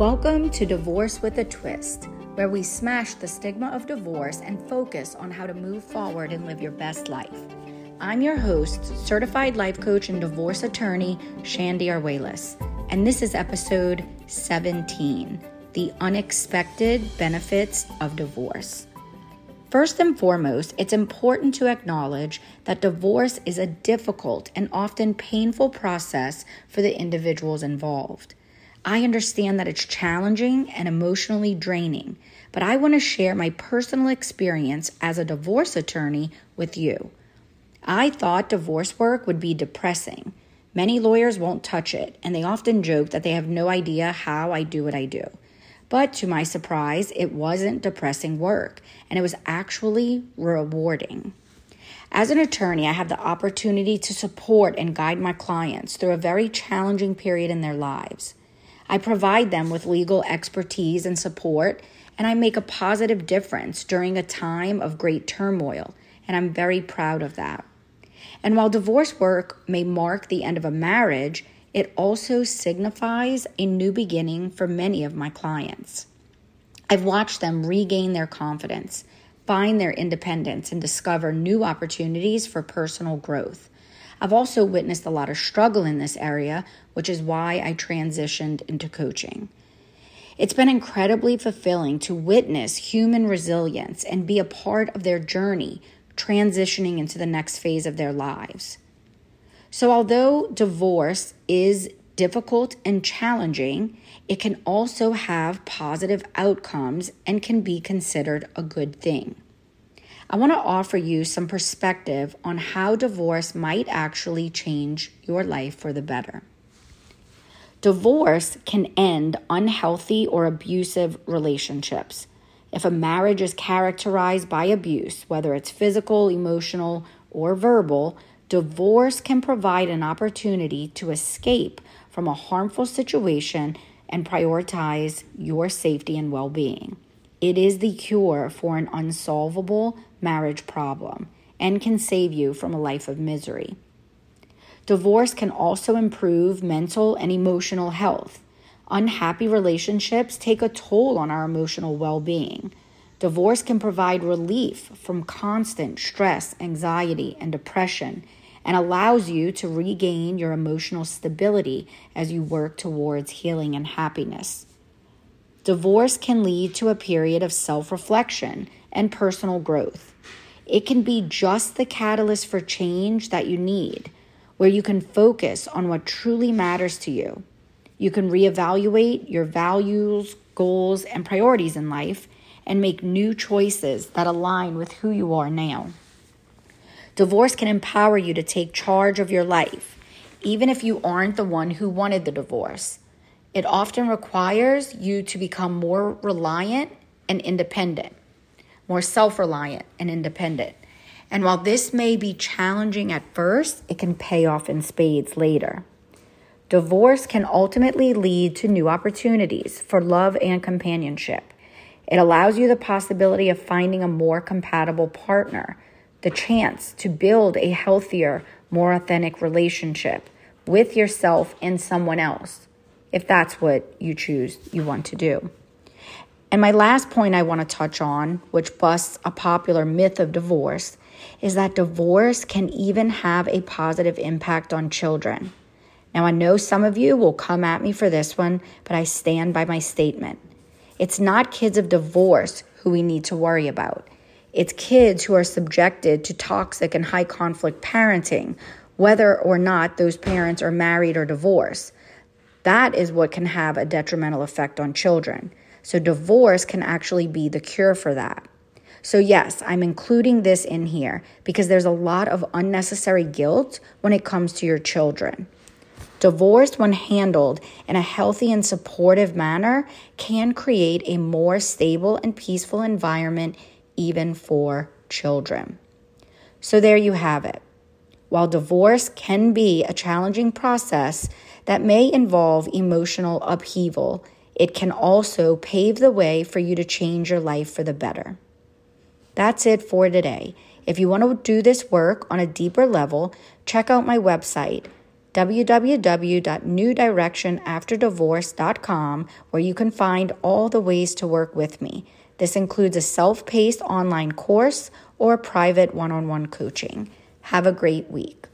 Welcome to Divorce with a Twist, where we smash the stigma of divorce and focus on how to move forward and live your best life. I'm your host, certified life coach and divorce attorney, Shandy Arwalis, and this is episode 17 The Unexpected Benefits of Divorce. First and foremost, it's important to acknowledge that divorce is a difficult and often painful process for the individuals involved. I understand that it's challenging and emotionally draining, but I want to share my personal experience as a divorce attorney with you. I thought divorce work would be depressing. Many lawyers won't touch it, and they often joke that they have no idea how I do what I do. But to my surprise, it wasn't depressing work, and it was actually rewarding. As an attorney, I have the opportunity to support and guide my clients through a very challenging period in their lives. I provide them with legal expertise and support, and I make a positive difference during a time of great turmoil, and I'm very proud of that. And while divorce work may mark the end of a marriage, it also signifies a new beginning for many of my clients. I've watched them regain their confidence, find their independence, and discover new opportunities for personal growth. I've also witnessed a lot of struggle in this area, which is why I transitioned into coaching. It's been incredibly fulfilling to witness human resilience and be a part of their journey transitioning into the next phase of their lives. So, although divorce is difficult and challenging, it can also have positive outcomes and can be considered a good thing. I want to offer you some perspective on how divorce might actually change your life for the better. Divorce can end unhealthy or abusive relationships. If a marriage is characterized by abuse, whether it's physical, emotional, or verbal, divorce can provide an opportunity to escape from a harmful situation and prioritize your safety and well being. It is the cure for an unsolvable marriage problem and can save you from a life of misery. Divorce can also improve mental and emotional health. Unhappy relationships take a toll on our emotional well being. Divorce can provide relief from constant stress, anxiety, and depression and allows you to regain your emotional stability as you work towards healing and happiness. Divorce can lead to a period of self reflection and personal growth. It can be just the catalyst for change that you need, where you can focus on what truly matters to you. You can reevaluate your values, goals, and priorities in life and make new choices that align with who you are now. Divorce can empower you to take charge of your life, even if you aren't the one who wanted the divorce. It often requires you to become more reliant and independent, more self reliant and independent. And while this may be challenging at first, it can pay off in spades later. Divorce can ultimately lead to new opportunities for love and companionship. It allows you the possibility of finding a more compatible partner, the chance to build a healthier, more authentic relationship with yourself and someone else if that's what you choose you want to do. And my last point I want to touch on, which busts a popular myth of divorce, is that divorce can even have a positive impact on children. Now, I know some of you will come at me for this one, but I stand by my statement. It's not kids of divorce who we need to worry about. It's kids who are subjected to toxic and high conflict parenting, whether or not those parents are married or divorced. That is what can have a detrimental effect on children. So, divorce can actually be the cure for that. So, yes, I'm including this in here because there's a lot of unnecessary guilt when it comes to your children. Divorce, when handled in a healthy and supportive manner, can create a more stable and peaceful environment, even for children. So, there you have it. While divorce can be a challenging process, that may involve emotional upheaval, it can also pave the way for you to change your life for the better. That's it for today. If you want to do this work on a deeper level, check out my website, www.newdirectionafterdivorce.com, where you can find all the ways to work with me. This includes a self paced online course or private one on one coaching. Have a great week.